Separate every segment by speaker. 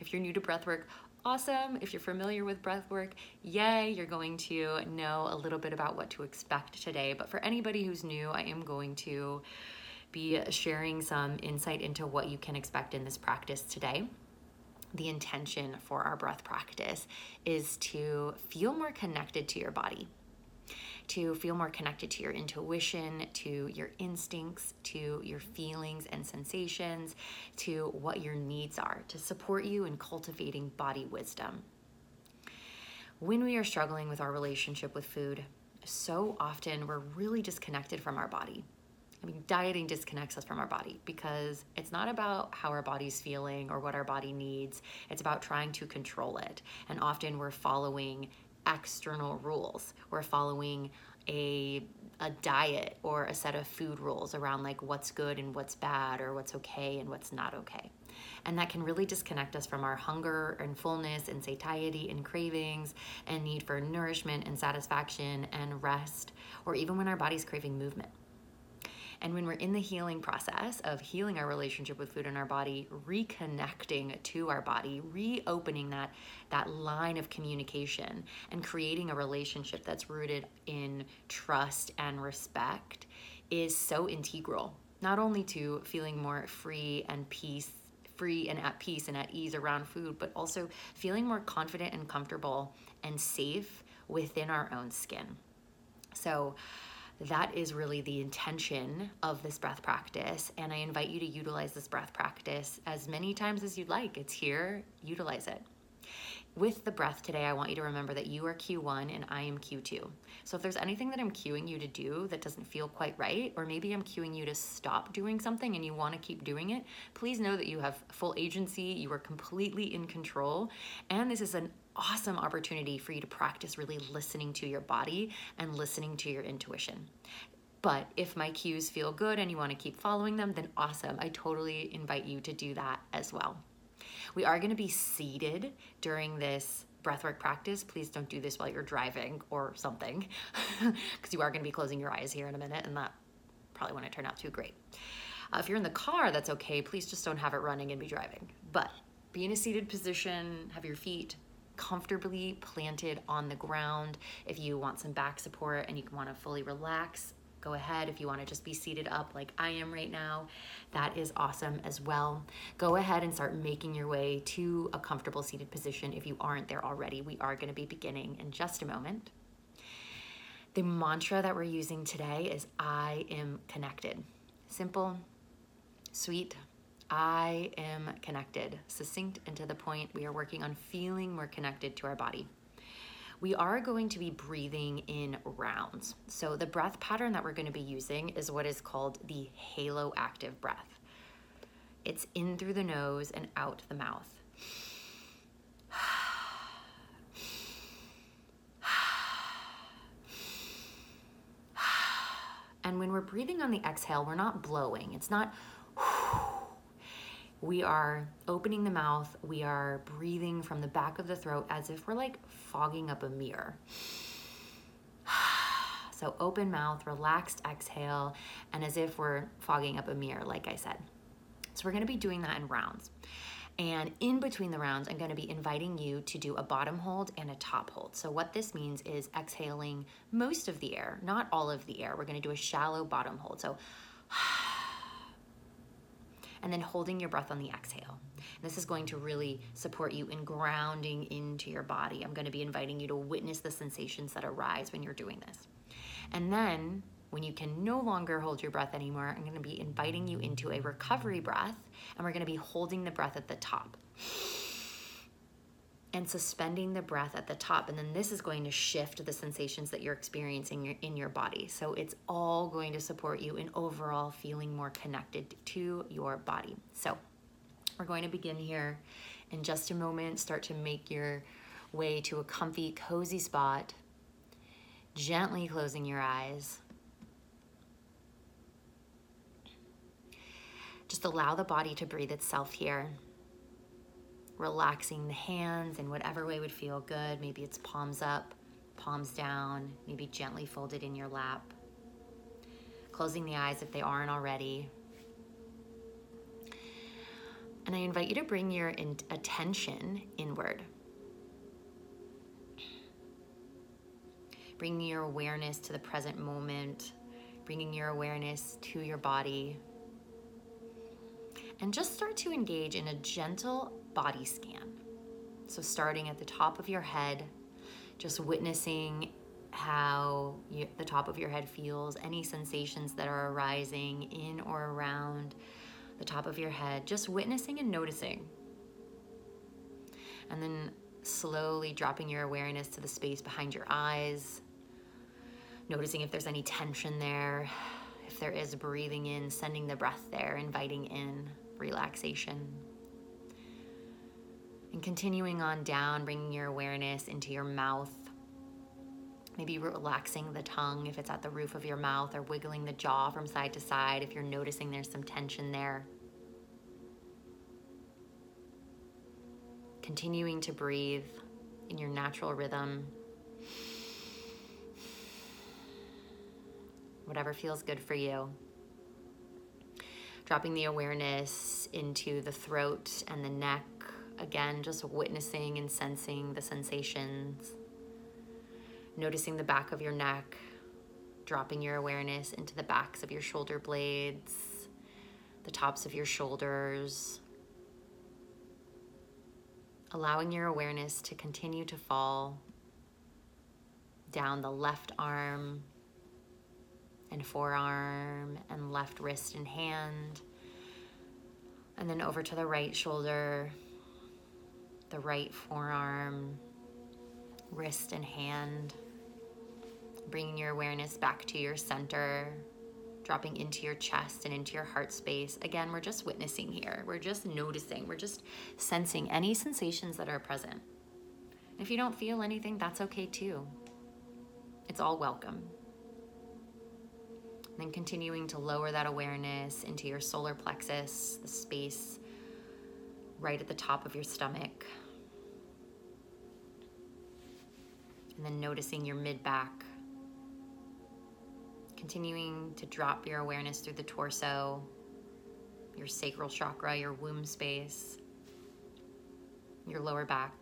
Speaker 1: If you're new to breathwork, awesome. If you're familiar with breathwork, yay, you're going to know a little bit about what to expect today. But for anybody who's new, I am going to be sharing some insight into what you can expect in this practice today. The intention for our breath practice is to feel more connected to your body to feel more connected to your intuition, to your instincts, to your feelings and sensations, to what your needs are, to support you in cultivating body wisdom. When we are struggling with our relationship with food, so often we're really disconnected from our body. I mean, dieting disconnects us from our body because it's not about how our body's feeling or what our body needs. It's about trying to control it. And often we're following external rules. We're following a a diet or a set of food rules around like what's good and what's bad or what's okay and what's not okay. And that can really disconnect us from our hunger and fullness and satiety and cravings and need for nourishment and satisfaction and rest, or even when our body's craving movement. And when we're in the healing process of healing our relationship with food in our body, reconnecting to our body, reopening that that line of communication and creating a relationship that's rooted in trust and respect is so integral. Not only to feeling more free and peace free and at peace and at ease around food, but also feeling more confident and comfortable and safe within our own skin. So, that is really the intention of this breath practice. And I invite you to utilize this breath practice as many times as you'd like. It's here, utilize it. With the breath today, I want you to remember that you are Q1 and I am Q2. So if there's anything that I'm cueing you to do that doesn't feel quite right, or maybe I'm cueing you to stop doing something and you want to keep doing it, please know that you have full agency, you are completely in control, and this is an awesome opportunity for you to practice really listening to your body and listening to your intuition. But if my cues feel good and you want to keep following them, then awesome. I totally invite you to do that as well. We are going to be seated during this breathwork practice. Please don't do this while you're driving or something, because you are going to be closing your eyes here in a minute, and that probably won't turn out too great. Uh, if you're in the car, that's okay. Please just don't have it running and be driving. But be in a seated position, have your feet comfortably planted on the ground. If you want some back support and you want to fully relax, go ahead. If you want to just be seated up like I am right now, that is awesome as well. Go ahead and start making your way to a comfortable seated position if you aren't there already. We are going to be beginning in just a moment. The mantra that we're using today is I am connected. Simple, sweet, I am connected. Succinct and to the point, we are working on feeling more connected to our body. We are going to be breathing in rounds. So, the breath pattern that we're going to be using is what is called the halo active breath. It's in through the nose and out the mouth. And when we're breathing on the exhale, we're not blowing. It's not we are opening the mouth, we are breathing from the back of the throat as if we're like fogging up a mirror. So, open mouth, relaxed exhale, and as if we're fogging up a mirror, like I said. So, we're gonna be doing that in rounds. And in between the rounds, I'm gonna be inviting you to do a bottom hold and a top hold. So, what this means is exhaling most of the air, not all of the air. We're gonna do a shallow bottom hold. So, and then holding your breath on the exhale. This is going to really support you in grounding into your body. I'm going to be inviting you to witness the sensations that arise when you're doing this. And then when you can no longer hold your breath anymore, I'm going to be inviting you into a recovery breath, and we're going to be holding the breath at the top and suspending the breath at the top. And then this is going to shift the sensations that you're experiencing in your body. So it's all going to support you in overall feeling more connected to your body. So we're going to begin here in just a moment. Start to make your way to a comfy, cozy spot, gently closing your eyes. Just allow the body to breathe itself here relaxing the hands in whatever way would feel good. Maybe it's palms up, palms down, maybe gently folded in your lap. Closing the eyes if they aren't already. And I invite you to bring your in- attention inward. Bringing your awareness to the present moment, bringing your awareness to your body. And just start to engage in a gentle body scan. So, starting at the top of your head, just witnessing how you, the top of your head feels, any sensations that are arising in or around the top of your head, just witnessing and noticing. And then slowly dropping your awareness to the space behind your eyes, noticing if there's any tension there. If there is breathing in, sending the breath there, inviting in relaxation. And continuing on down, bringing your awareness into your mouth. Maybe relaxing the tongue if it's at the roof of your mouth, or wiggling the jaw from side to side if you're noticing there's some tension there. Continuing to breathe in your natural rhythm. Whatever feels good for you dropping the awareness into the throat and the neck, Again, just witnessing and sensing the sensations. Noticing the back of your neck, dropping your awareness into the backs of your shoulder blades, the tops of your shoulders. Allowing your awareness to continue to fall down the left arm and forearm and left wrist and hand, and then over to the right shoulder the right forearm, wrist, and hand. Bringing your awareness back to your center, dropping into your chest and into your heart space. Again, we're just witnessing here. We're just noticing. We're just sensing any sensations that are present. If you don't feel anything, that's okay too. It's all welcome. And then continuing to lower that awareness into your solar plexus, the space right at the top of your stomach. And then noticing your mid back. Continuing to drop your awareness through the torso, your sacral chakra, your womb space, your lower back.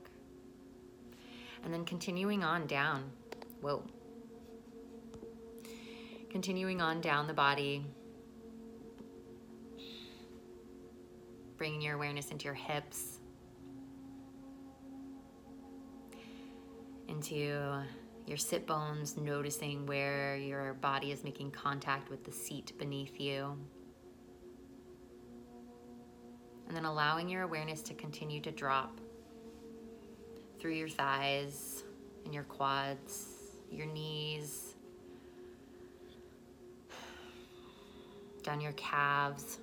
Speaker 1: And then continuing on down. Whoa. Continuing on down the body, bringing your awareness into your hips, into your sit bones, noticing where your body is making contact with the seat beneath you. And then allowing your awareness to continue to drop through your thighs and your quads, your knees, down your calves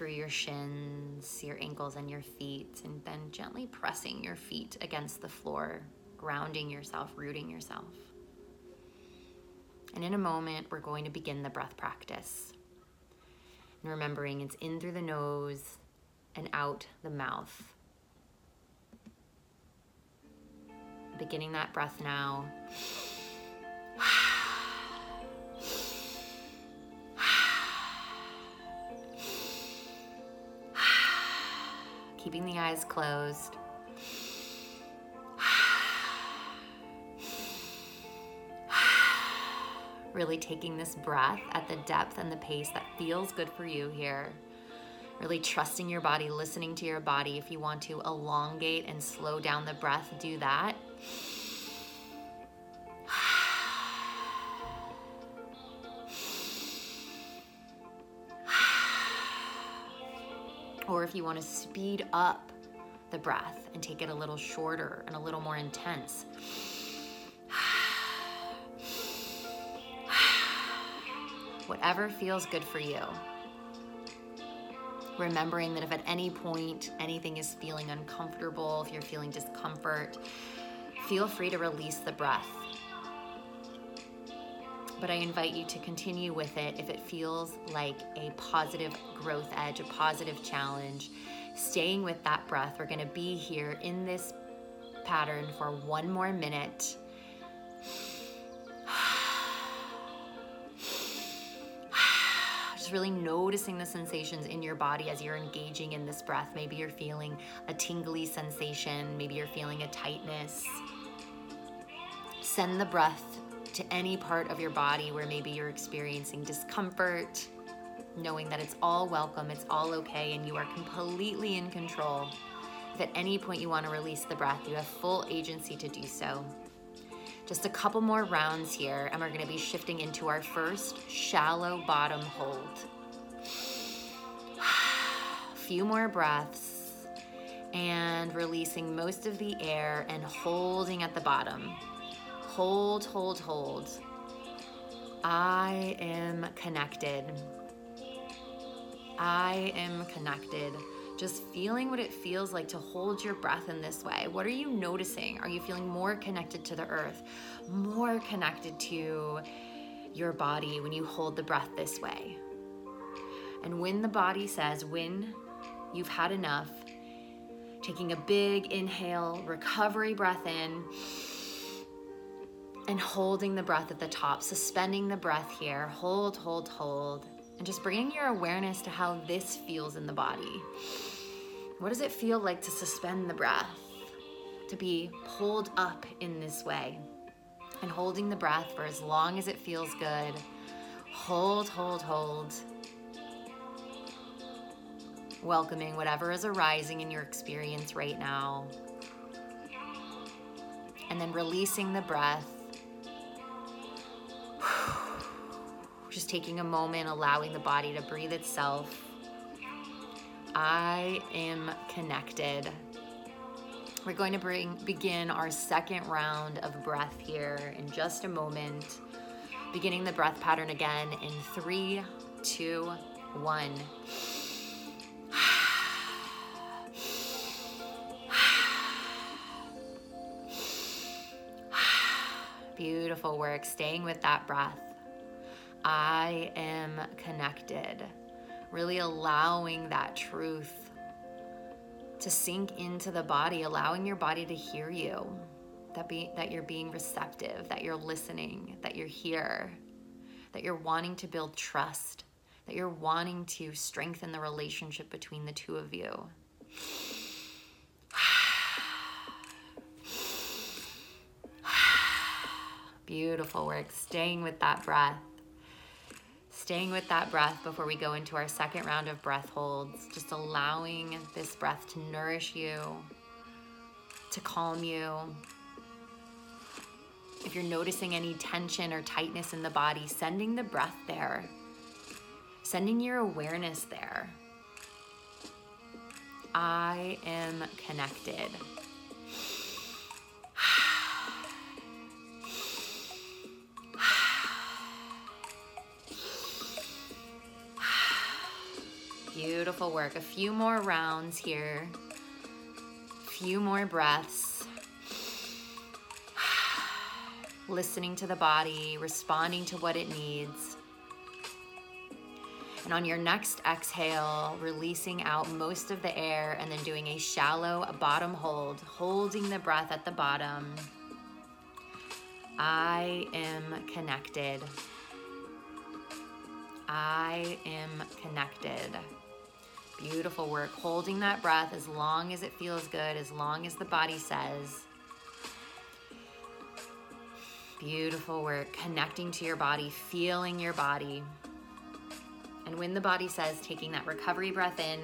Speaker 1: through your shins, your ankles, and your feet, and then gently pressing your feet against the floor, grounding yourself, rooting yourself. And in a moment, we're going to begin the breath practice. And remembering it's in through the nose and out the mouth. Beginning that breath now. Keeping the eyes closed. Really taking this breath at the depth and the pace that feels good for you here. Really trusting your body, listening to your body. If you want to elongate and slow down the breath, do that. Or if you want to speed up the breath and take it a little shorter and a little more intense. Whatever feels good for you. Remembering that if at any point anything is feeling uncomfortable, if you're feeling discomfort, feel free to release the breath but I invite you to continue with it if it feels like a positive growth edge, a positive challenge. Staying with that breath, we're going to be here in this pattern for one more minute. just really noticing the sensations in your body as you're engaging in this breath. Maybe you're feeling a tingly sensation, maybe you're feeling a tightness. Send the breath to any part of your body where maybe you're experiencing discomfort, knowing that it's all welcome, it's all okay, and you are completely in control. If at any point you want to release the breath, you have full agency to do so. Just a couple more rounds here, and we're going to be shifting into our first shallow bottom hold. A few more breaths and releasing most of the air and holding at the bottom. Hold, hold, hold. I am connected. I am connected just feeling what it feels like to hold your breath in this way. What are you noticing? Are you feeling more connected to the earth, more connected to your body when you hold the breath this way? And when the body says, when you've had enough, taking a big inhale, recovery breath in, and holding the breath at the top, suspending the breath here. Hold, hold, hold. And just bringing your awareness to how this feels in the body. What does it feel like to suspend the breath? To be pulled up in this way and holding the breath for as long as it feels good. Hold, hold, hold. Welcoming whatever is arising in your experience right now. And then releasing the breath. Just taking a moment, allowing the body to breathe itself I am connected. We're going to bring begin our second round of breath here in just a moment. Beginning the breath pattern again in three, two, one. Beautiful work. Staying with that breath. I am connected. Really allowing that truth to sink into the body, allowing your body to hear you, that be that you're being receptive, that you're listening, that you're here, that you're wanting to build trust, that you're wanting to strengthen the relationship between the two of you. Beautiful work, staying with that breath staying with that breath before we go into our second round of breath holds, just allowing this breath to nourish you, to calm you. If you're noticing any tension or tightness in the body, sending the breath there, sending your awareness there. I am connected. Beautiful work. A few more rounds here. A few more breaths. Listening to the body, responding to what it needs. And on your next exhale, releasing out most of the air and then doing a shallow bottom hold, holding the breath at the bottom. I am connected. I am connected. Beautiful work. Holding that breath as long as it feels good, as long as the body says. Beautiful work. Connecting to your body, feeling your body. And when the body says, taking that recovery breath in,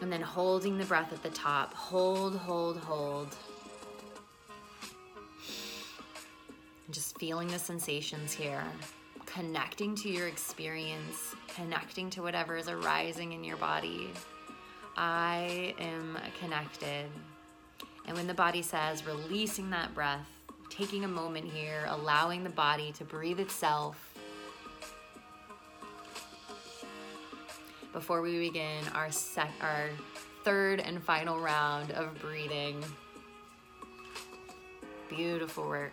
Speaker 1: and then holding the breath at the top. Hold, hold, hold. And just feeling the sensations here connecting to your experience, connecting to whatever is arising in your body. I am connected. And when the body says, releasing that breath, taking a moment here, allowing the body to breathe itself. Before we begin our sec- our third and final round of breathing. Beautiful work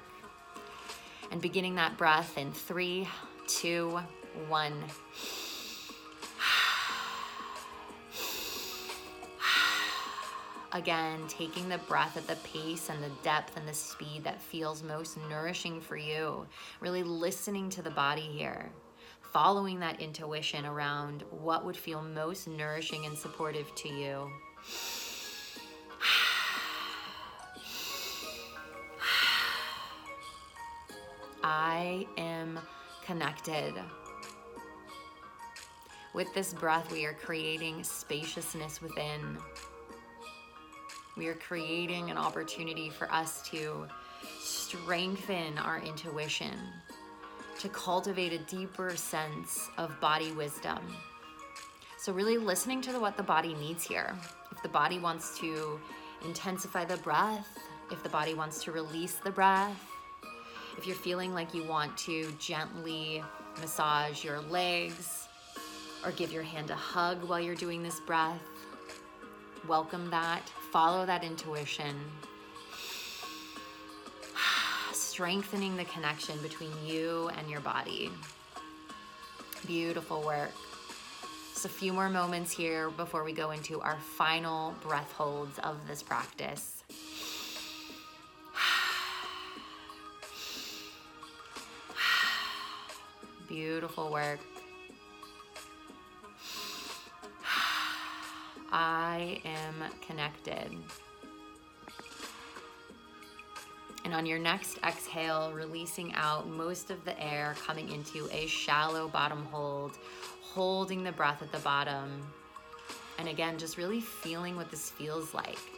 Speaker 1: and beginning that breath in three, two, one. Again, taking the breath at the pace and the depth and the speed that feels most nourishing for you. Really listening to the body here. following that intuition around what would feel most nourishing and supportive to you. I am connected. With this breath, we are creating spaciousness within. We are creating an opportunity for us to strengthen our intuition, to cultivate a deeper sense of body wisdom. So, really listening to what the body needs here. If the body wants to intensify the breath, if the body wants to release the breath, if you're feeling like you want to gently massage your legs or give your hand a hug while you're doing this breath, welcome that. Follow that intuition. Strengthening the connection between you and your body. Beautiful work. Just a few more moments here before we go into our final breath holds of this practice. Beautiful work. I am connected. And on your next exhale, releasing out most of the air, coming into a shallow bottom hold, holding the breath at the bottom. And again, just really feeling what this feels like.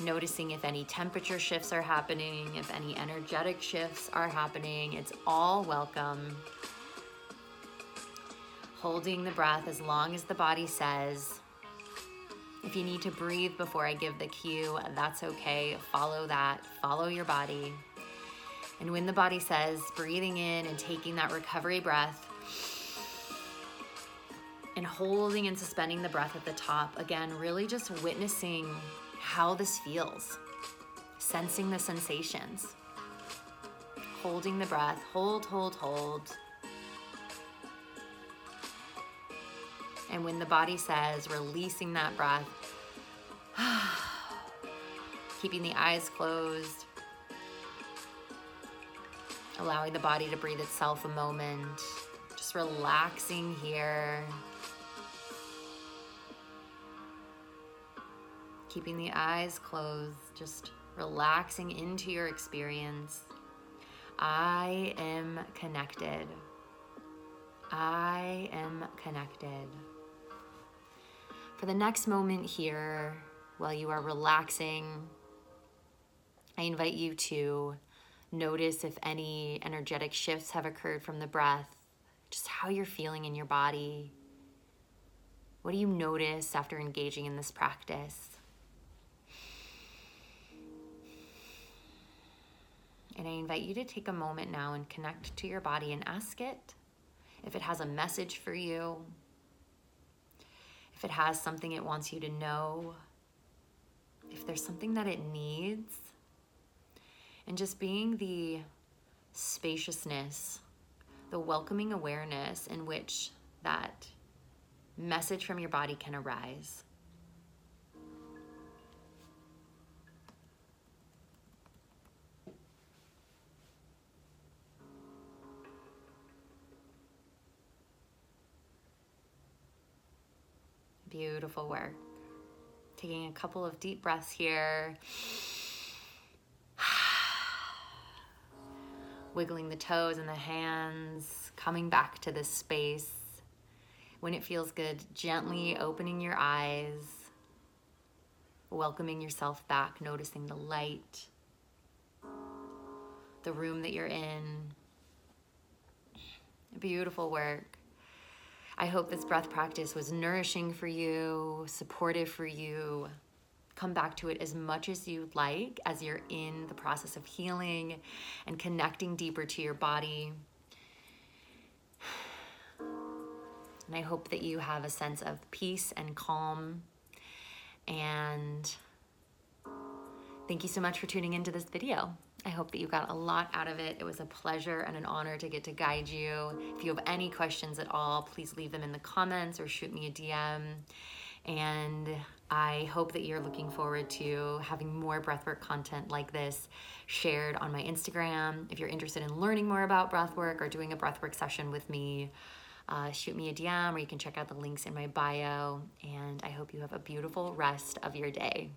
Speaker 1: Noticing if any temperature shifts are happening, if any energetic shifts are happening. It's all welcome. Holding the breath as long as the body says. If you need to breathe before I give the cue, that's okay. Follow that, follow your body. And when the body says breathing in and taking that recovery breath, and holding and suspending the breath at the top, again, really just witnessing how this feels, sensing the sensations, holding the breath, hold, hold, hold. And when the body says, releasing that breath, keeping the eyes closed, allowing the body to breathe itself a moment, just relaxing here. Keeping the eyes closed, just relaxing into your experience. I am connected. I am connected. For the next moment here, while you are relaxing, I invite you to notice if any energetic shifts have occurred from the breath, just how you're feeling in your body. What do you notice after engaging in this practice? And I invite you to take a moment now and connect to your body and ask it if it has a message for you, if it has something it wants you to know, if there's something that it needs. And just being the spaciousness, the welcoming awareness in which that message from your body can arise. Beautiful work. Taking a couple of deep breaths here. Wiggling the toes and the hands, coming back to this space. When it feels good, gently opening your eyes, welcoming yourself back, noticing the light, the room that you're in. Beautiful work. I hope this breath practice was nourishing for you, supportive for you. Come back to it as much as you'd like as you're in the process of healing and connecting deeper to your body. And I hope that you have a sense of peace and calm. And thank you so much for tuning into this video. I hope that you got a lot out of it. It was a pleasure and an honor to get to guide you. If you have any questions at all, please leave them in the comments or shoot me a DM. And I hope that you're looking forward to having more breathwork content like this shared on my Instagram. If you're interested in learning more about breathwork or doing a breathwork session with me, uh, shoot me a DM or you can check out the links in my bio. And I hope you have a beautiful rest of your day.